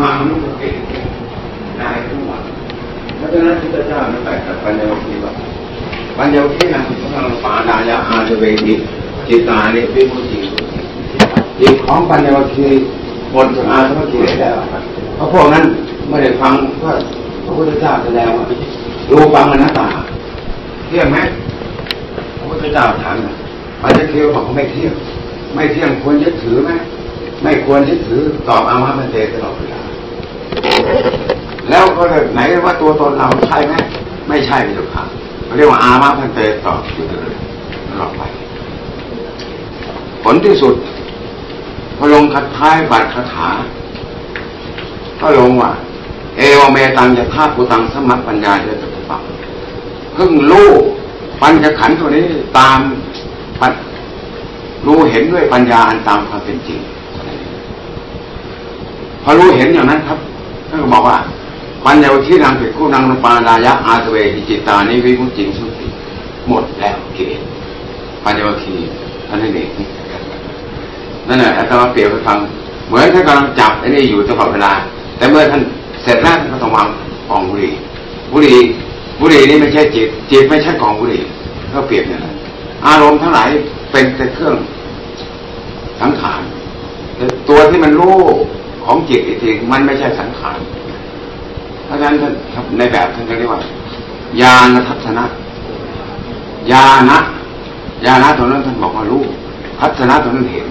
วางนุเกตได้ทั้งหมดเพราะฉะนั้นพระเจ้าไม่ไปกับปัญญาวิว่าปัญญาวินะของเราปาดายะอาจเวทีจิตตาเนี่ยเป็นมุจิจิตของปัญญาวิหมดจากอาสวะกิเลสแล้วเพราะพวกนั้นไม่ได้ฟังว่าพระพุทธเจ้าแสดงว่าดูฟังอนัตตาเที่ยงไหมพระพุทธเจ้าถามปัญญาเคียวบอกไม่เที่ยงไม่เที่ยงควรยึดถือไหมไม่ควรยึดถือตอบอามาเป็นเตตลอดเลา แล้วก็เลยไหนว่าตัวตนเราใช่ไหมไม่ใช่ไม่ถูกครับเรียกว่าอามาพันเตตอบอยู่ตลอดไปผลที่สุดพอลงคัดท้ายบัตรคาถา ก็ลงว่า เอวเมตังจะท่าปุตังสมัตปัญญาเะตุปังเพิ่งรู้ปัญญขันตัวนี้ตามรู้เห็นด้วยปัญญาอันตามความเป็นจริงพอรู้เห็นอย่างนั้นครับ ท่านก็บอกว่าปัญญาวที่นางเป็นคู่นางนุปาดายะอาสเวหิจิตานิวิมุจิงสุติหมดแล้วเกศปัญญาคีท่านนั่เองนั่นแหละอาจารย์เปรียบไปฟัง เหมือนท่านกำลังจับไอ้นี่อยู่ตลอดเวลา แต่เมื่อท่านเสร็จแล้วท่านก็ต้องวางกองบุหรี่บุหรี่บุหรี่นี่ไม่ใช่จิตจิตไม่ใช่กองบุหรี่เขาเปรียบอย่างนั้นอารมณ์ทั้งหลายเป็นแต่เครื่องสังขารตัวที่มันรู้ ของจิตอีกทีมันไม่ใช่สังขารเพราะฉะนั้นท่านในแบบท่านเรียกว่า ญาณทัศนะญาณะญาณะตัวนั้นท่านบอกว่ารู้ทัศนะตัวนั้นเห็น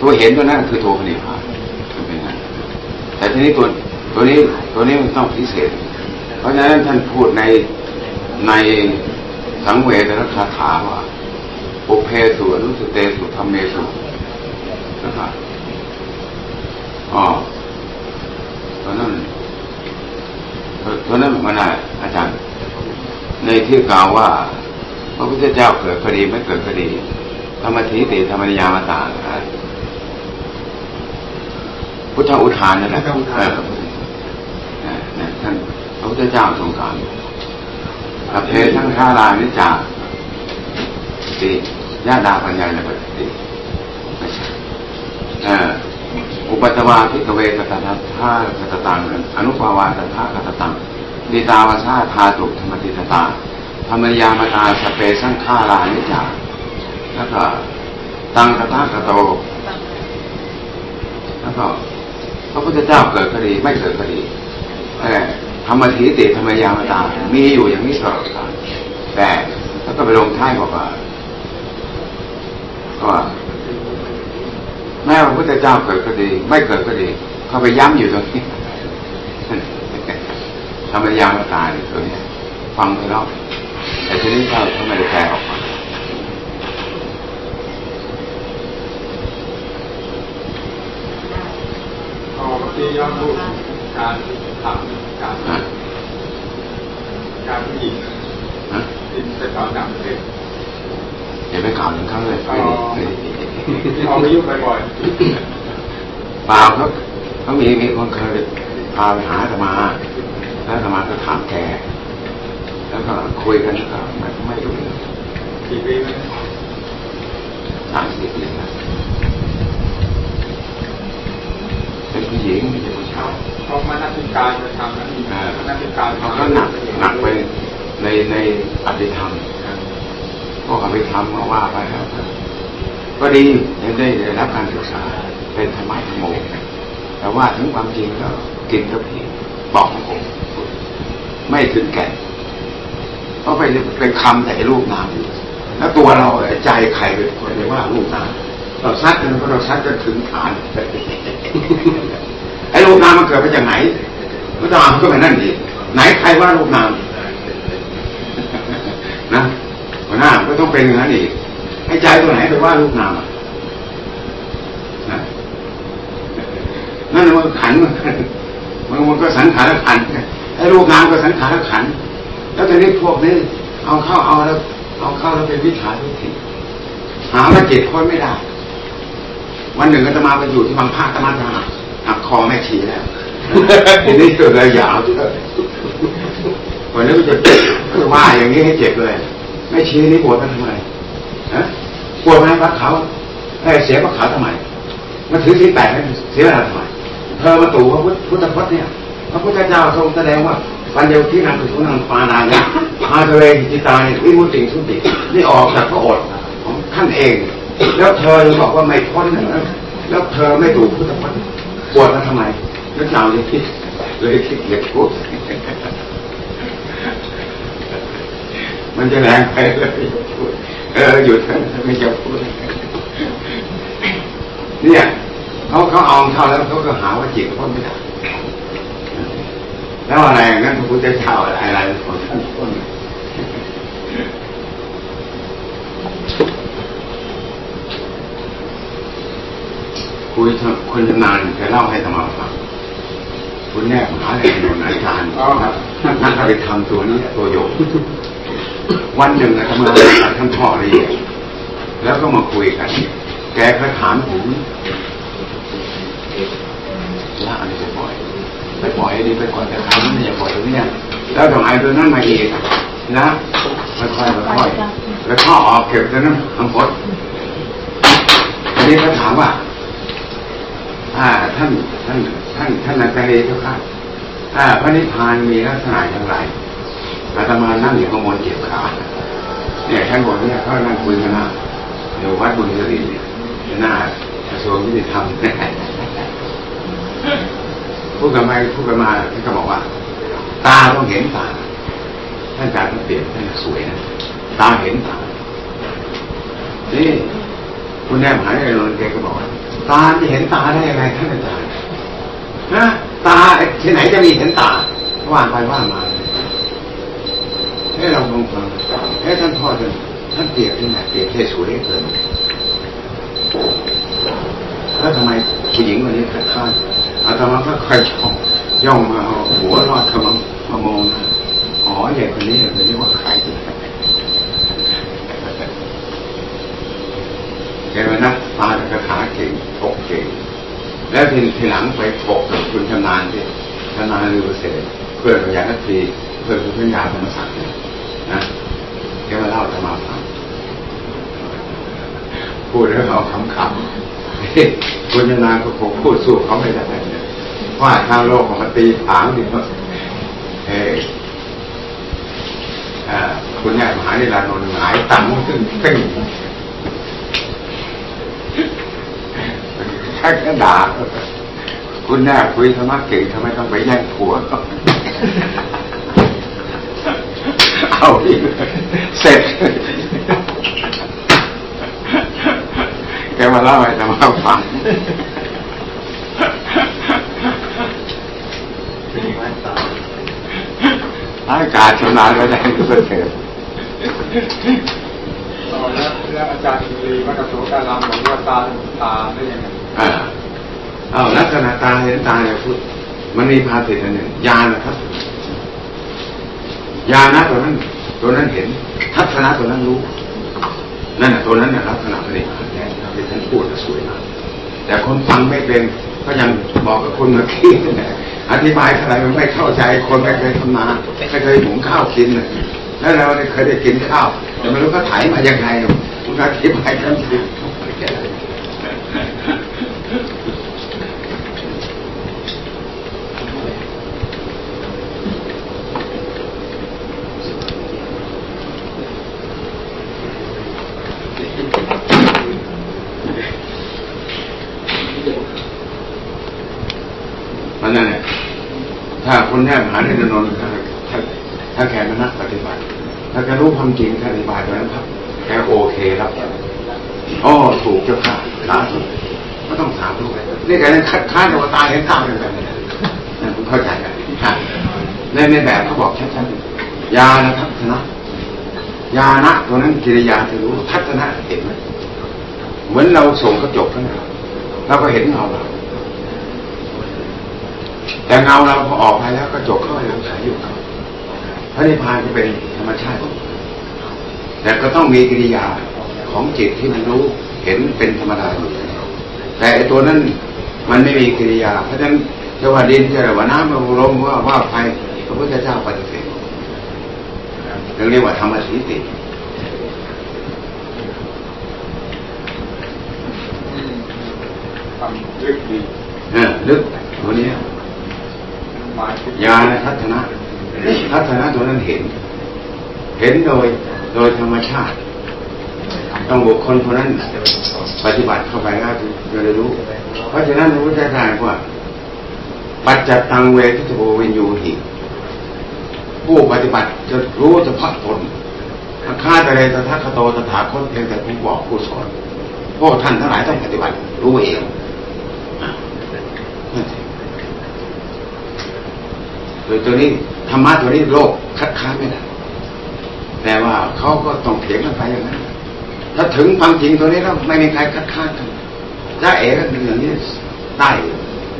ตัวเห็นตัวนั้นคือตัวพนิพพานเป็นไงแต่ทีนี้ตัวตัวนี้ตัวนี้มันต้องพิเศษ เพราะฉะนั้นท่านพูดในในสังเวชรคาถาว่าปุเพสุอนุสเตสุธรรมเมสุนะครับ อ๋อตอนนั้นตอนนั้นมันอะไรอาจารย์ ในที่กล่าวว่าพระพุทธเจ้าเกิดคดีไม่เกิดคดีธรรมทิติธรรมนิยามตาพุทธอุทานนั่นแหละท่านพระพุทธเจ้าทรงการสัพเพทั้งฆารานิจาติญาดาปัญญาในปฏิไม่ใช่ อุปตวาพิกเวกตถาท่ากตตังอนุภาวาตถากตตังดีตาวชาธาตุธรรมติตาธรรมยามตาสเปสังฆาลานิจาแล้วก็ตังกตากโต แล้วก็พระพุทธเจ้าเกิดคดีไม่เกิดคดีธรรมทีติธรรมยามตา มีอยู่อย่างนี้ตลอดกาลแต่แล้วก็ไปลงท้ายบอกว่าก็ แม้ว่าพระเจ้าเกิดก็ดี ไม่เกิดก็ดีเขาไปย้ำอยู่ตรงนี้ทำไมยางตายตัวนี้ฟังไปแล้วแต่ทีนี้เขาเขาไม่ได้แปลออกมาพอเมื่อกี้ย้อนพูดการทำการการผู้หญิงที่ไปสอนต่างประเทศ อย่าไปกล่าวถึงเขาเลยที่เขาไปยุ่งบ่อยเปล่าเขาเขามีมีคนเคยพาไปหาธรรมาแล้วธรรมาก็ถามแกแล้วก็คุยกันก็ไม่ไม่รู้กี่ปีไหมสามสิบปีนะเป็นผู้หญิงไม่ใช่ผู้ชายเขามานักศึกษาจะทำนั้นนักศึกษาเขาก็หนักหนักไปในในอภิธรรม ก็อภิธรรมาว่าไปแล้วก็ดียังได้ได้รับการศึกษาเป็นธรรมะธรรมโมแต่ว่าถึงความจริงก็กินกับผีบอกของผมไม่ถึงแก่เพราะไปเป็นคำแต่รูปนามอยู่แล้วตัวเราใจใครเป็นคนไปว่ารูปนามเราซัดกันเพราะเราซัดจนถึงฐานไอ้รูปนามมันเกิดมาจากไหนมันต้องอ่านก็เป็นนั่นเองไหนใครว่ารูปนาม ต้องเป็นอย่างนั้นอีกให้ใจตัวไหนไปว่ารูปนามนะนั่นมันขันมันมันก็สังขารขันไอ้รูปนามก็สังขารขันแล้วตอนนี้พวกนี้เอาเข้าเอาแล้ว เอาเข้าแล้วเป็นวิชาทิฏฐิหามาเจ็ดคนไม่ได้ วันหนึ่งก็จะมาไปอยู่ที่บางภาคตะมาจะหักคอแม่ชีแล้วทีนี้เกิดอะไรยาวเกิดวันนี้ก็จะว่าอย่างนี้ให้เจ็บเลย แม่ชี้นี่ปวดมันทำไมฮะปวดไหมพระเขาเสียพระเขาทำไมมันถือสีแปดเสียเวลาทำไมเธอมาตู่พระพุทธพจน์เนี่ยพระพุทธเจ้าทรงแสดงว่าปัญญาที่นางคือนังปานาเนี่ยอาทะเลจิตาเนี่ยวิมุติสุตินี่ออกจากพระอษฐ์ของท่านเอง แล้วเธอบอกว่าไม่พ้นนะแล้วเธอไม่ดูพุทธพจน์ปวดมาทำไมแล้วเจ้าเลยคิดเลยคิดเลยพูด มันจะแรงไปเลยเออหยุดไม่จะพูดเนี่ยเขาเขาเอาเข้าแล้วเขาก็หาว่าจิตเขาไม่ได้แล้วอะไรนั่นพระพุทธเจ้าอะไรอะไรของท่านต้นคุยคนนาญจะเล่าให้ธรรมาฟังคุณแนบหาอะไรโนนอาจารย์ครับนั่นก็ไปทำตัวนี้ตัวโยก วันหนึ่งอาตมาท่านพ่อเรียแล้วก็มาคุยกัน แกก็ถามผมละอะไรไปปล่อยไปปล่อยดีไปก่อนแต่คราวนี้อย่าปล่อยตรงนี้แล้วต้องไอ้ตัวนั้นมาอีกนะค่อยๆค่อยๆแล้วข้อออกเก็บตัวนั้นทั้งหมดอันนี้เขาถามว่า อ่า ท่านท่านท่านท่านอาจารย์เจ้าค่ะอ่าพระนิพพานมีลักษณะอย่างไร อาตมานั่งอยู่ข้างบนเก็บขาเนี่ยท่านบอกเนี่ยเขานั่งคุยกันนะเดี๋ยววัดบุญสริเนี่ยหน้ากระทรวงยุติธรรมพูดกันมาพูดกันมาท่านก็บอกว่า ตาต้องเห็นตาท่านอาจารย์ต้องเปลี่ยนท่านสวยนะตาเห็นตานี่คุณแม่หาวิทยาลัยแกก็บอกว่าตาจะเห็นตาได้ยังไงท่านอาจารย์นะตาที่ไหนจะมีเห็นตาว่านไปว่านมา ให้เราลงฟังให้ท่านพ่อท่านท่านเปรียบที่ไหนเปรียบเทสวยเกินแล้วทำไมผู้หญิงคนนี้คัดค้านอาตมาก็ค่อยชอบย่องมาเอาหัวรอดขมังมามงนะอ๋อใหญ่คนนี้เลยเรียกว่าใครแกมานักตาคาถาเก่งทกเก่ง แล้วทีทีหลังไปถกกับคุณชำนาญที่ชำนาญลือเสร็จเพื่อนพยานักทีเพื่อนคุณพญาธรรมศักดิ์เนี่ย นะแกมาเล่าธรรมาฟังพูดแล้วเอาขำๆคุณชำนาก็คงพูดสู้เขาไม่ได้ว่าทางโลกของมันตีผางดิเออคุณแม่มหานิรันดร์หายตังขึ้นขึ้นท่านก็ด่าคุณแม่คุยธรรมะเก่งทำไมต้องไปแย่งผัว เอาอีกเสร็จแกมาเล่าให้ธรรมะฟังอากาศชำนาญไว้ได้ก็เสร็จแล้วอาจารย์ลีวัดกระโสการามบอกว่าตาตาได้ยังไงอ่าเอาลักษณะตาเห็นตาเนี่ยพูดมันมีภาษิตอันหนึ่งยานะครับ ยานะตัวนั้นตัวนั้นเห็น ทัศนะตัวนั้นรู้ นั่นแหะตัวนั้นน่ะลักษณะนี่ที่ท่านพูดสวยมากแต่คนฟังไม่เป็นก็ยังบอกกับคนเมื่อกี้นั่นแหละอธิบายอะไรมันไม่เข้าใจ คนไม่เคยทำนาไม่เคยหุงข้าวกินเลยแล้วเราเคยได้กินข้าว แต่ไม่รู้เขาถ่ายมายังไงมันก็อธิบายกันสิมันนั่นแหละถ้า คนแนบหาในนนท์ถ้าถ้าถ้าแกมานักปฏิบัติ ถ้าแกรู้ความจริงแกอธิบายไปแล้วครับแกโอเครับอ๋อถูกเจ้าค่ะสาธุก็ต้องสาธุไปนี่แกนั่นคัดค้านตัวตายเห็นตามกันแบบนี้นั่นผมเข้าใจกันในในแบบเขาบอกชัดๆยานะทัศนะยานะตัวนั้นกิริยาจะรู้ทัศนะเห็นไหมเหมือนเราส่งกระจกข้างหน้าเราก็เห็นเงาเรา แต่เงาเราพอออกไปแล้วกระจกเข้าไปเราใช้อยู่ครับพระนิพพานก็เป็นธรรมชาติของแต่ก็ต้องมีกิริยาของจิตที่มันรู้เห็นเป็นธรรมดาอยู่แต่ไอตัวนั้นมันไม่มีกิริยา เพราะฉะนั้นจะว่าดินจะว่าน้ำว่าลมว่าว่าไฟพระพุทธเจ้าปฏิเสธเรียกว่าธรรมสีติทำลึกดีเออลึกตัวเนี้ยหมายถึง ญาณทัศนะทัศนะตัวนั้นเห็น เห็นโดยโดยธรรมชาติ ต้องบุคคลคนนั้นปฏิบัติเข้าไปแล้วจะได้รู้ เพราะฉะนั้นพระพุทธเจ้าว่าปัจจตังเวทิโววินยูหิผู้ปฏิบัติจะรู้เฉพาะตนข้าแต่เลยตถาคโตตถาคตเพียงแต่ผู้บอกผู้สอน พวกท่านทั้งหลายต้องปฏิบัติรู้เองอะนั่นสิ โดยตัวนี้ธรรมะตัวนี้โลกคัดค้านไม่ได้แต่ว่าเขาก็ต้องเถียงกันไปอย่างนั้นถ้าถึงความจริงตัวนี้แล้วไม่มีใครคัดค้านกันถ้าเอ๋ก็เป็นอย่างนี้ได้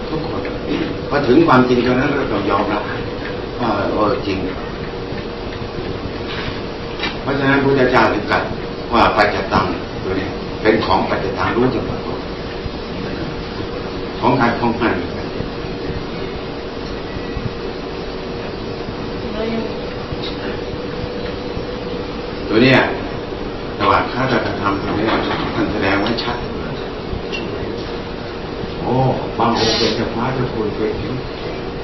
ทุกคนพอถึงความจริงตรงนั้นเราต้องยอมรับว่าเออจริง เพราะฉะนั้นพระเจ้าถึงกัดว่าปัจจตังตัวนี้เป็นของปัจจตังรู้จักหมดของการของมัน ตัวเนี้ยระหว่างข้าราชธรรมตัวนี้ท่านแสดงไว้ชัดโอ้บางองค์เป็นเจ้าฟ้าเจ้าคุณเป็นถึง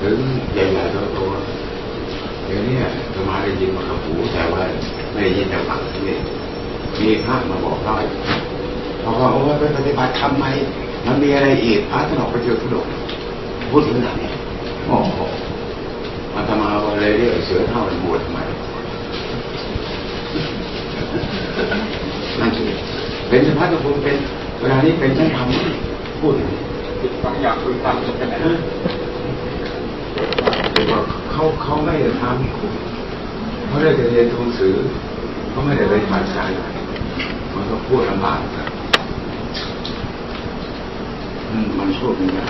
ถึงใหญ่ๆตัวโตเดี๋ยวนี้จะมาได้ยินมากับหูแต่ว่าไม่ได้ยินจากปากนี่มีพระมาบอกเล่าเพราะว่าโอ้ไปปฏิบัติทำไมมันมีอะไรอีกพระท่านออกไปเจอทุดงพูดถึงไหนโอ้โหมาทำมาอะไรเรียกเสือเท่าบวชทำไม นั่นคือเป็นสภาพตัวคุณเป็นเวลานี้เป็นช่างทำพูดอย่างนี้บางอย่างคือความเป็นไหนว่าเขาเขาไม่ได้ทำเขาได้แต่เรียนหนังสือเขาไม่ได้ไปผ่านการมันก็พูดลำบากนะอืมมันพูดไม่ได้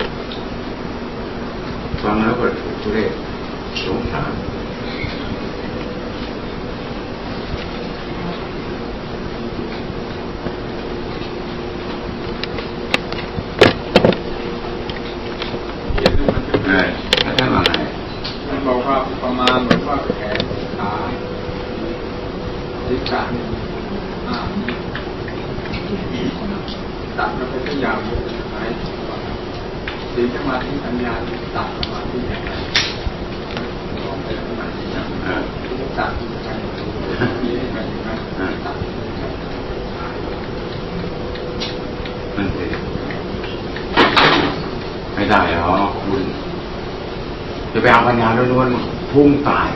ฟังแล้วก็ถูกทุเรศสงสารเออแล้วท่านว่าไง มันบอกว่าประมาณเหมือนว่าแขนขาศีรษะอ่าตัดก็เป็นทุกอย่างหายสีสมาธิปัญญาตัดสมาธิอย่างไรลองไปทำงานอย่างนั้น เออ ตัดไปมีให้ไปอย่างนั้นตัด นั่นสิไม่ได้หรอกคุณจะไปเอาปัญญาล้วนๆพุ่งตาย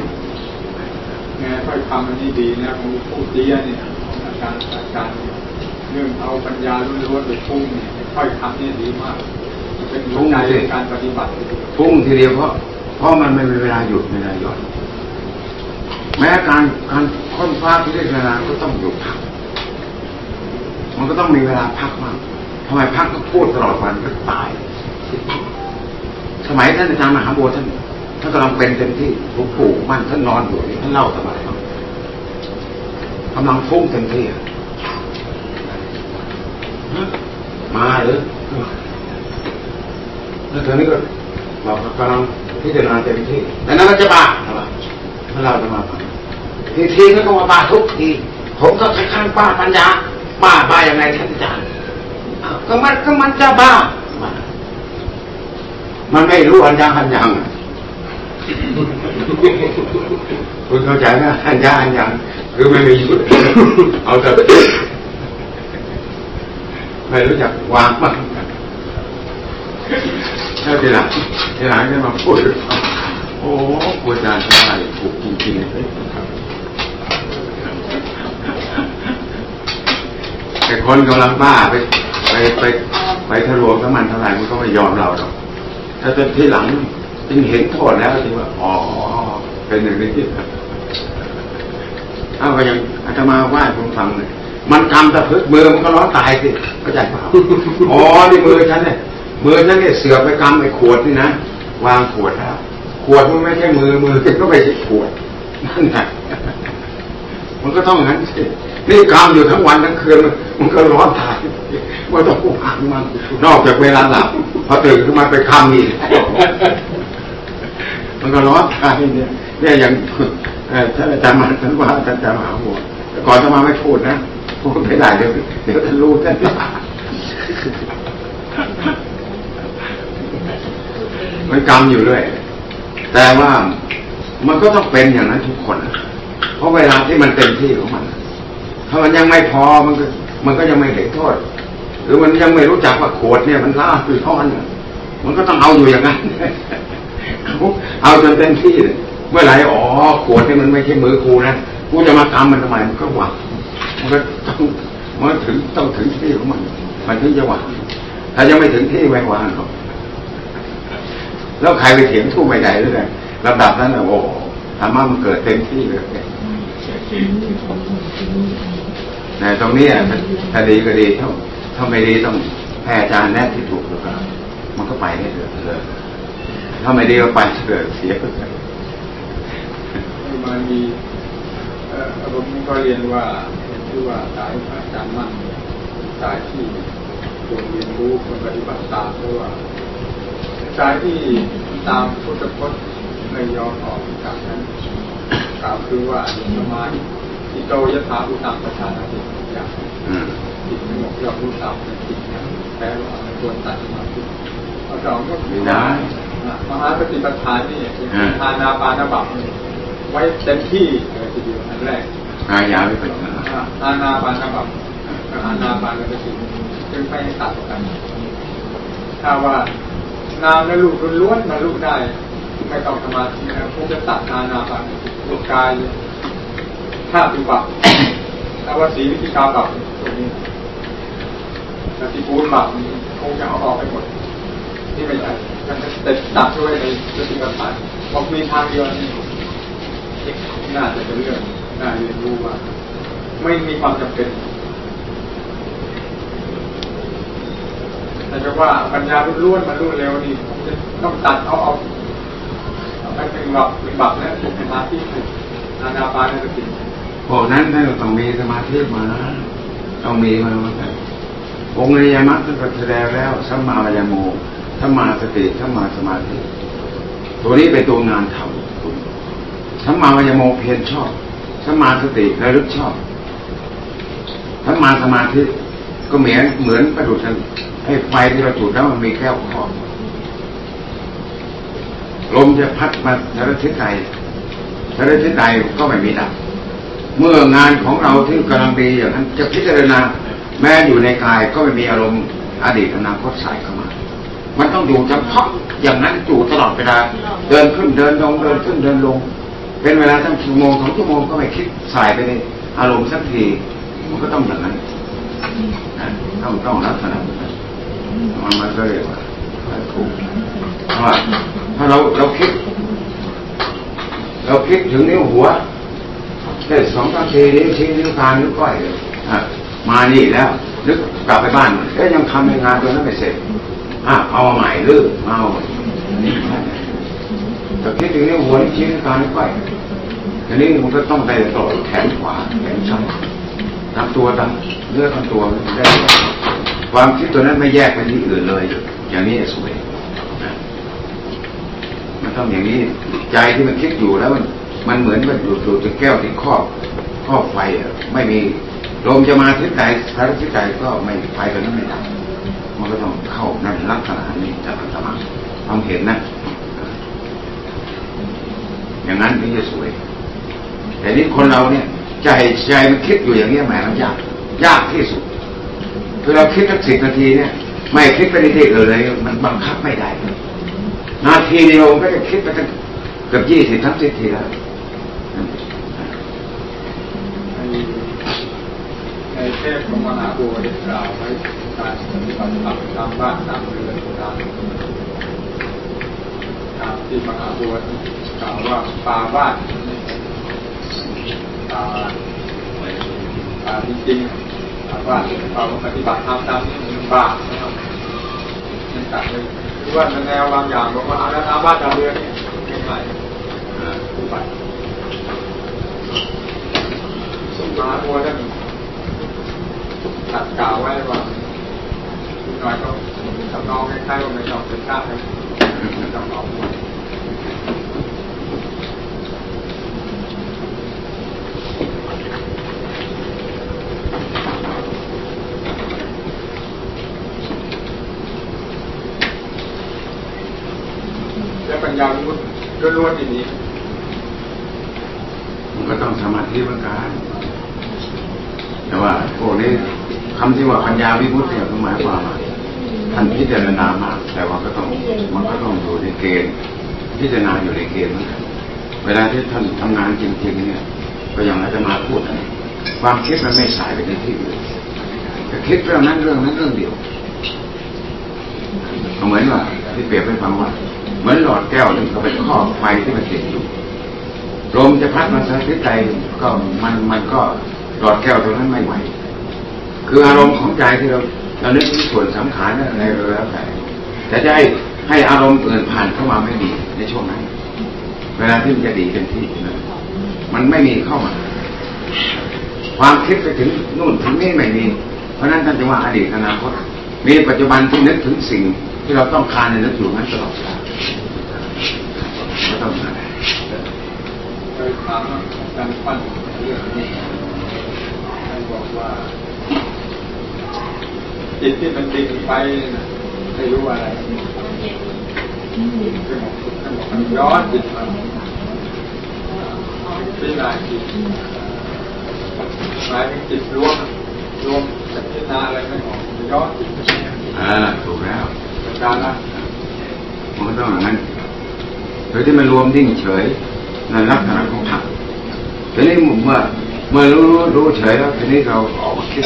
แง่ถ้อยคำอันนี้ดีนะของผู้เตี้ยเนี่ยของอาจารย์อาจารย์เรื่องเอาปัญญาล้วนๆไปพุ่งเนี่ยถ้อยคำนี่ดีมากเป็นหัวใจในการปฏิบัติพุ่งทีเดียวเพราะเพราะมันไม่มีเวลาหยุดไม่ได้หย่อนแม้การการค้นฟ้าที่ได้เวลาก็ต้องหยุดพักมันก็ต้องมีเวลาพักบ้าง ทำไมพักก็พูดตลอดวันก็ตาย สมัยท่านอาจารย์มหาบัวท่านท่านกำลังเป็นเต็มที่หลวงปู่มั่นท่านนอนอยู่นี่ท่านเล่าสมัยครับกำลังฟุ้งเต็มที่มาหรือแล้วตอนนี้ก็เราก็กำลังพิจารณาเต็มที่แต่นั้นเราจะบาใช่ปะถ้าเราจะมาทีทีก็ต้องมาบ้าทุกที ผมก็ค้ายๆบ้าปัญญาบ้าบ้ายังไงท่านอาจารย์ ก็มันก็มันจะบ้า มันไม่รู้อันยังอันยังคุณเข้าใจไหมอันยังอันยังคือไม่มียุดเอาแต่ไม่รู้จักวางบ้างถ้าทีหลังทีหลังจะมาพูดโอ้คุณอาจารย์ได้ถูกจริงๆเลยแต่คนกำลังบ้าไป ไปไปไปทะลวงกับมันเท่าไหร่มันก็ไม่ยอมเราหรอกถ้าจนที่หลังจึงเห็นโทษแล้วที่ว่าอ๋อเป็นอย่างนี้เอาก็ยังอาตมาว่าผมฟังเลยมันกำตะพึกมือมันก็ร้อนตายสิเข้าใจเปล่าอ๋อนี่มือฉันเนี่ยมือฉันเนี่ยเสือไปกำไอ้ขวดนี่นะวางขวดแล้วขวดมันไม่ใช่มือมือก็ไม่ใช่ขวดนั่นแหละมันก็ต้องงั้นสินี่กำอยู่ทั้งวันทั้งคืนมันก็ร้อนตาย ว่าต้องวางมัน นอกจากเวลาหลับพอตื่นขึ้นมาไปคำอีกมันก็ร้อนใจเนี่ยเนี่ยอย่างท่านอาจารย์มาท่านว่าท่านอาจารย์มหาบัวแต่ก่อนจะมาไม่พูดนะพูดไม่ได้เดี๋ยวเดี๋ยวท่านรู้ท่านมันกรรมอยู่เรื่อยแต่ว่ามันก็ต้องเป็นอย่างนั้นทุกคน เพราะเวลาที่มันเต็มที่ของมัน ถ้ามันยังไม่พอมันก็ มันก็ยังไม่เห็นโทษ หรือมันยังไม่รู้จักว่าขวดเนี่ยมันล่าคือท่อนมันก็ต้องเอาอยู่อย่างนั้นเอาจนเต็มที่เมื่อไหร่อ๋อขวดนี่มันไม่ใช่มือครูนะกูจะมากำมันทำไมมันก็หวังมันก็ต้องมันถึงต้องถึงที่ของมัน มันถึงจะหวังถ้ายังไม่ถึงที่ไม่วางหรอกแล้วใครไปเถียงทู่ไม่ได้หรือไงระดับนั้นโอ้ธรรมะมันเกิดเต็มที่เลยในตรงนี้ถ้าดีก็ดีถ้า ถ้าไม่ดีต้องแพ้อาจารย์แน่ที่ถูกแล้วก็มันก็ไปให้เดือดเลยถ้าไม่ดีก็ไปเกิดเสียก็เกิดมามีผมก็เรียนว่าเห็นที่ว่าสายอาจารย์มั่นสายที่จงเรียนรู้คนปฏิบัติตามเพราะว่าสายที่ตามพุทธพจน์ไม่ยอมออกจากนั้นกล่าวคือว่าสมาธิอิโตยถาอุตังประชานาติอย่าง จิตสงบยอมรู้ตามเป็นจิตแปลว่าควรตัดสมาธิข้อสองก็คือมหาปฏิปทานนี่ทานาปานาบังไว้เต็มที่เลยทีเดียวอันแรกอายาไม่เป็นอานาปานาบังอานาปานสติจึงไม่ตัดกันถ้าว่านามและลูกล้วนมาลูกได้ ไม่ต้องสมาธินะคงจะตัดนานาปานลูกกายเลยถ้าเป็นบับถ้าว่าสีวิธีการบับตรงนี้ แต่ที่ปูนบับคงจะเอาออกไปหมดที่ไม่ใช่มันจะตัดด้วยในสติปัฏฐานบอกมีทางเดียวนี่น่าจะเป็นเรื่องน่าเรียนรู้ว่า ไม่มีความจำเป็นแต่จะว่าปัญญาล้วนมาล้วนเร็วนี่ผมจะต้องตัดเอาเอาไปเป็นแบบเป็นแบบนั้นเป็นสมาธิอานาปานสติพวกนั้นท่านต้องมีสมาธิมา ต้องมีมาเหมือนกัน องค์นิยมรรคท่นก็แสดงแล้วสัมมาวิยโมสัมมาสติสัมมาสมาธิ ตัวนี้เป็นตัวงานทำคุณสัมมาวิยโมเพียรชอบสัมมาสติระลึกชอบสัมมาสมาธิก็เหมือนเหมือนประดุจให้ไฟที่เราจุดแล้วมันมีแก้วครอบลมจะพัดมาทางทิศใดทางทิศใดก็ไม่มีดับ เมื่องานของเราที่กำลังดีอย่างนั้นจะพิจารณา แม้อยู่ในกายก็ไม่มีอารมณ์อดีตอนาคตสายเข้ามา มันต้องอยู่เฉพาะอย่างนั้นอยู่ตลอดเวลา เดินขึ้นเดินลงเดินขึ้นเดินลง เป็นเวลาตั้งชั่วโมงสองชั่วโมงก็ไม่คิดสายไปในอารมณ์สักที มันก็ต้องอย่างนั้นต้องต้องลักษณะนั้นมันมันก็เรียกว่าถูกเพราะถ้าเราเราคิด เราคิดถึงนิ้วหัวได้สองสามทีนิ้วชี้นิ้วกลางนิ้วก้อยอะ มานี่แล้วนึกกลับไปบ้านเอ้ยยังทำงานตัวนั้นไม่เสร็จอะเอาใหม่หรือเอาแต่คิดถึงนิ้วหัวนิ้วชี้นิ้วกางนิ้วก้อยอันนี้มันก็ต้องไปต่อแขนขวาแขนซ้ายทำตัวทำเลือดทำตัวได้ความคิดตัวนั้นไม่แยกไปที่อื่นเลย อย่างนี้สวยมันต้องอย่างนี้ใจที่มันคิดอยู่แล้วมันมันเหมือนมันอยู่อยู่จะแก้วติดข้อข้อไฟไม่มี ลมจะมาทิศใดสารทิศใดก็ไม่ไฟตัวนั้นไม่ดับมันก็ต้องเข้านั่นลักษณะนี้จะทำสมาต้องเห็นนะ อย่างนั้นถึงจะสวย แต่นี้คนเราเนี่ย ใจใจมันคิดอยู่อย่างนี้แหมมันยาก ยากที่สุดคือเราคิดสักสิบนาทีเนี่ย ไม่คิดไปในที่อื่นเลย มันบังคับไม่ได้ นาทีเดียวก็จะคิดไปตั้งเกือบยี่สิบทั้งสิบทีแล้วใน เทพของมหาบัวได้กล่าวไว้การปฏิบัติธรรมตามบ้านตามเรือนตามตามที่มหาบัวกล่าวว่าป่าบ้านป่าป่าจริงๆว่าเราปฏิบัติธรรมตามนี้มันบาปนะครับมันตัดเลยคือว่าแนวบางอย่างบอกว่าอาณาบ้านดาวเรือนนี่ง่ายปฏิบัติสมมาตัวท่าน ตัดกล่าวไว้ว่าคุณน้อยก็ทำนองคล้ายๆว่าไม่ต้องเป็นชาตินะทำนองญาวิมุตติล้วนๆอย่างนี้มันก็ต้องสมาธิเหมือนกัน แต่ว่าพวกนี้คำที่ว่าปัญญาวิมุตติเนี่ยหมายความว่าท่านพิจารณามาก แต่ว่าก็ต้องมันก็ต้องอยู่ในเกณฑ์พิจารณาอยู่ในเกณฑ์เหมือนกันเวลาที่ท่านทำงานจริงๆเนี่ย ก็อย่างอาจจะมาพูดนะความคิดมันไม่สายไปในที่อื่นแต่คิดเรื่องนั้นเรื่องนั้นเรื่องเดียวเหมือนว่าที่เปรียบให้ฟังว่าเหมือนหลอดแก้วหนึ่งก็เป็นข้อไฟที่มันติดอยู่ลมจะพัดมาสักทิศใดก็มันมันก็ หลอดแก้วตรงนั้นไม่ไหว คืออารมณ์ของใจที่เราเรานึกถึงส่วนสำคัญอะไรก็แล้วแต่แต่จะให้ให้อารมณ์อื่นผ่านเข้ามาไม่ดีในช่วงนั้น เวลาที่มันจะดีเต็มที่นะมันไม่มีเข้ามา ความคิดไปถึงนู่นถึงนี่ไม่มี เพราะนั้นท่านจะว่าอดีตอนาคตมีปัจจุบันที่นึกถึงสิ่งที่เราต้องการในนึกอยู่นั้นตลอดเวลาไม่ต้องอะไรเคยถามอาจาร บอกว่าจิตที่มันดิ่งไปนะไม่รู้อะไรท่านบอกท่านบอกมันย้อนจิตมาพิจารณาจิตหมายถึงจิตรวมรวมจะพิจารณาอะไรไม่ออกย้อนจิตอ่าถูกแล้วอาจารย์ละมันก็ต้องอย่างนั้นโดยที่มันรวมนิ่งเฉยในลักษณะของธรรมทีนี้เมื่อ เมื่อรู้รู้รู้เฉยแล้วทีนี้เราออกมาคิด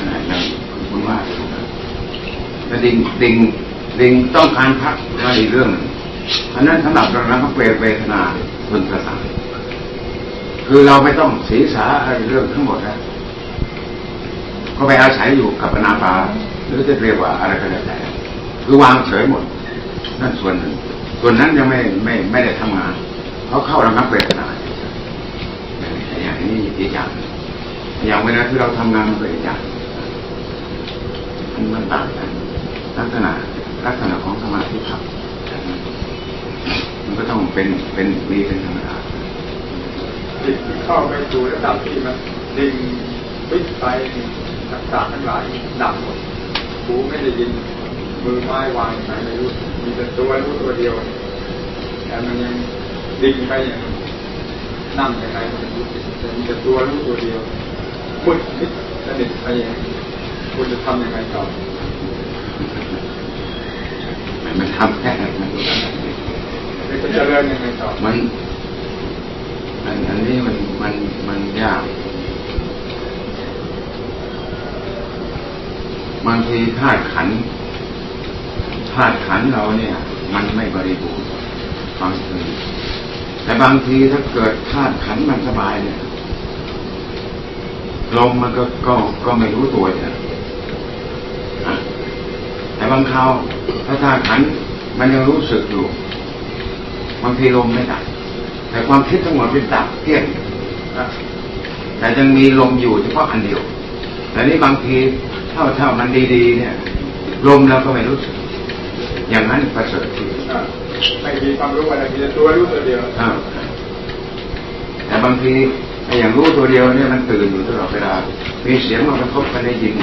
อ่าอย่างคุณว่ากแต่ดิ่งดิ่งดิ่งต้องการพักมาอีกเรื่องหนึ่งอันนั้นสำหรับเรานะครับเวทนาบนประสาทคือเราไม่ต้องศีรษะอะไรเรื่องทั้งหมดนะก็ไปอาศัยอยู่กับอนาปาหรือจะเรียกว่าอะไรก็แล้วแต่คือวางเฉยหมด นั่นส่วนหนึ่งส่วนนั้นยังไม่ไม่ไม่ได้ทำงาน เขาเข้าระงับเวทนาอย่างนี้อีกอย่างอย่างเวลาที่เราทำงานมันก็อีกอย่างมันมันต่างกันลักษณะลักษณะของสมาธิครับ มันก็ต้องเป็นเป็นมีเป็นธรรมดาจิตที่เข้าไปสู่ระดับที่มันดิ่งปิดไปต่างๆทั้งหลายดับหมดหูไม่ได้ยินมือไม้วางไหนไม่รู้มีแต่ตัวรู้ตัวเดียวแต่มันยัง ดิ่งไปอย่างนั่งยังไงมันรู้แต่มีแต่ตัวรู้ตัวเดียวมุดมิดสนิทไปอย่างคุณจะทำยังไงต่อมันทำแค่นั้นมันจะเจริญยังไงต่อมันอันอันนี้มันมันมันยากบางทีธาตุขันธาตุขันเราเนี่ย มันไม่บริบูรณ์บางที แต่บางทีถ้าเกิดธาตุขันมันสบายเนี่ยลมมันก็ก็ก็ไม่รู้ตัวเนี่ยอะแต่บางคราวถ้าธาตุขันมันยังรู้สึกอยู่บางทีลมไม่ดับแต่ความคิดทั้งหมดเป็นดับเที่ยงแต่ยังมีลมอยู่เฉพาะอันเดียวแต่นี้บางทีเท่าเท่ามันดีๆเนี่ย ลมเราก็ไม่รู้สึก อย่างนั้นประเสริฐที่อะไม่มีความรู้อะไรมีแต่ตัวรู้ตัวเดียวอ้าวแต่บางทีไอ้อย่างรู้ตัวเดียวเนี่ยมันตื่นอยู่ตลอดเวลา มีเสียงมากระทบกันได้ยิน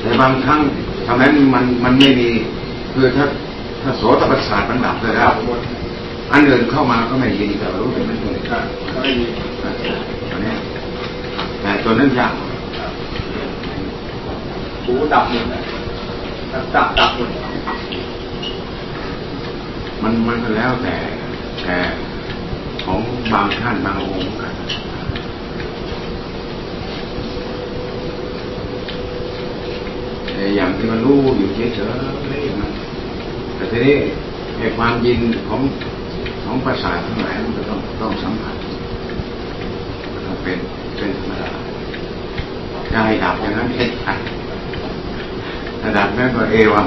แต่บางครั้งทำนั้นมันมันไม่มีคือถ้าถ้าโสตประสาทมันดับไปแล้วหมดอันอื่นเข้ามาก็ไม่ยินแต่รู้แต่ไม่เคยอะไม่มีตัวเนี้ยแต่ตัวนั้นยากหูดับหมดเลยดับดับหมด มันมันก็แล้วแต่แต่ของบางท่านบางองค์แต่อย่างที่มันรู้อยู่เฉยๆมันแต่ทีนี้ไอ้ความยินของของประสาททั้งหลายมันก็ต้องต้องสัมผัสมันเป็นเป็นธรรมดาจะให้ดับอย่างนั้นเองถ้าดับแม่ก็เอวัง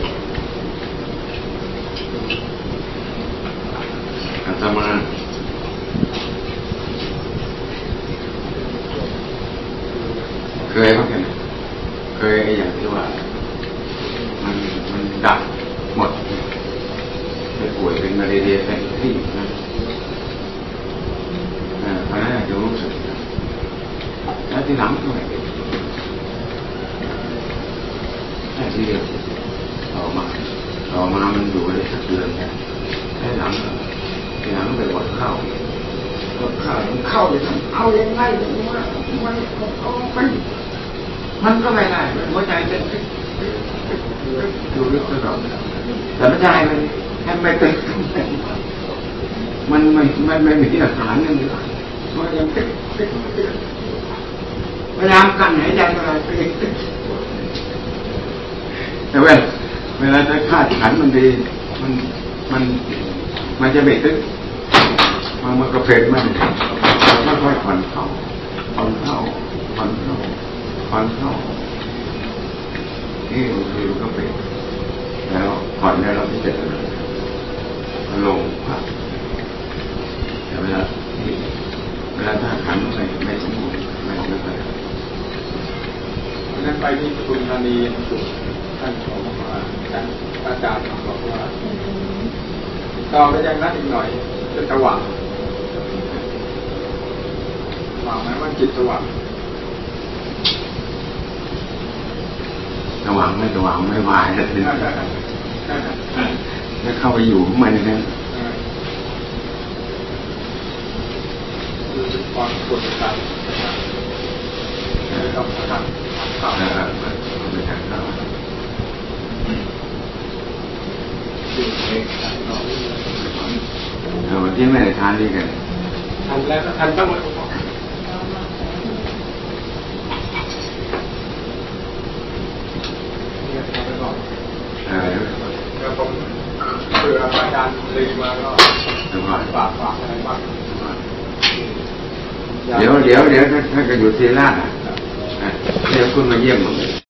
อาตมาเคยเขาเป็นเคยไอ้อย่างที่ว่า มันมันดับหมดไปป่วยเป็นมาเรียเป็นที่นะอ่าเพราะนั้นอาจจะรู้สึกนะแล้วที่หลังก็ไม่เป็น ที่เรียกต่อมาต่อมามันอยู่ได้สักเดือนแล้วให้หลังทีหลังไปกดเข้า ก็เข้าเข้าจะเอายังไงมันมันมันมันก็ไม่ได้หัวใจเต้นอยู่ลึกตลอดแต่ไม่ได้มันให้ไม่เต้นมันไม่ไม่ไม่มี หลักฐานนั่นเลยมันยังติ๊กติ๊กติ๊กพยายามกันหายใจอะไรติ๊กติ๊กแต่เวลาเวลาจะคาดขันมันดี มันมันมันจะไม่ตึ๊กมันมันกระเพกมันมันค่อยๆผ่อนเข้าผ่อนเข้าผ่อนเข้าผ่อนเข้านี่คือก็เป็นแล้วผ่อนแล้วเราพิจารณาลงพัก เวลาที่เวลาถ้าขันไม่ไม่สมบูรไม่ไม่ค่อยเพราะฉะนั้นไปที่ปทุมธานีสุดท่านบอกว่าท่านอาจารย์บอกว่าต่อไปย่างนั้นอีกหน่อยจะสว่างสว่างไหมว่าจิตสว่างสว่างไม่สว่างไม่วายแล้วถึงแล้วเข้าไปอยู่ของมันนะ คือความกดดันไม่ต้องทำข่าวเออไม่ทางเข้าสิ่งเล็กน้อยเออวันที่ไม่ได้ทานด้วยกันทันแล้วก็ทันต้องมาเนี่ยก่อนเออแล้วผมเผื่อพระอาจารย์เลยมาแล้วก็ฝากฝากอะไรบ้าง เดี๋ยวเดี๋ยวเดี๋ยวถ้าถ้าจะอยู่ทีราชอ่าเดี๋ยวคุณมาเยี่ยมผม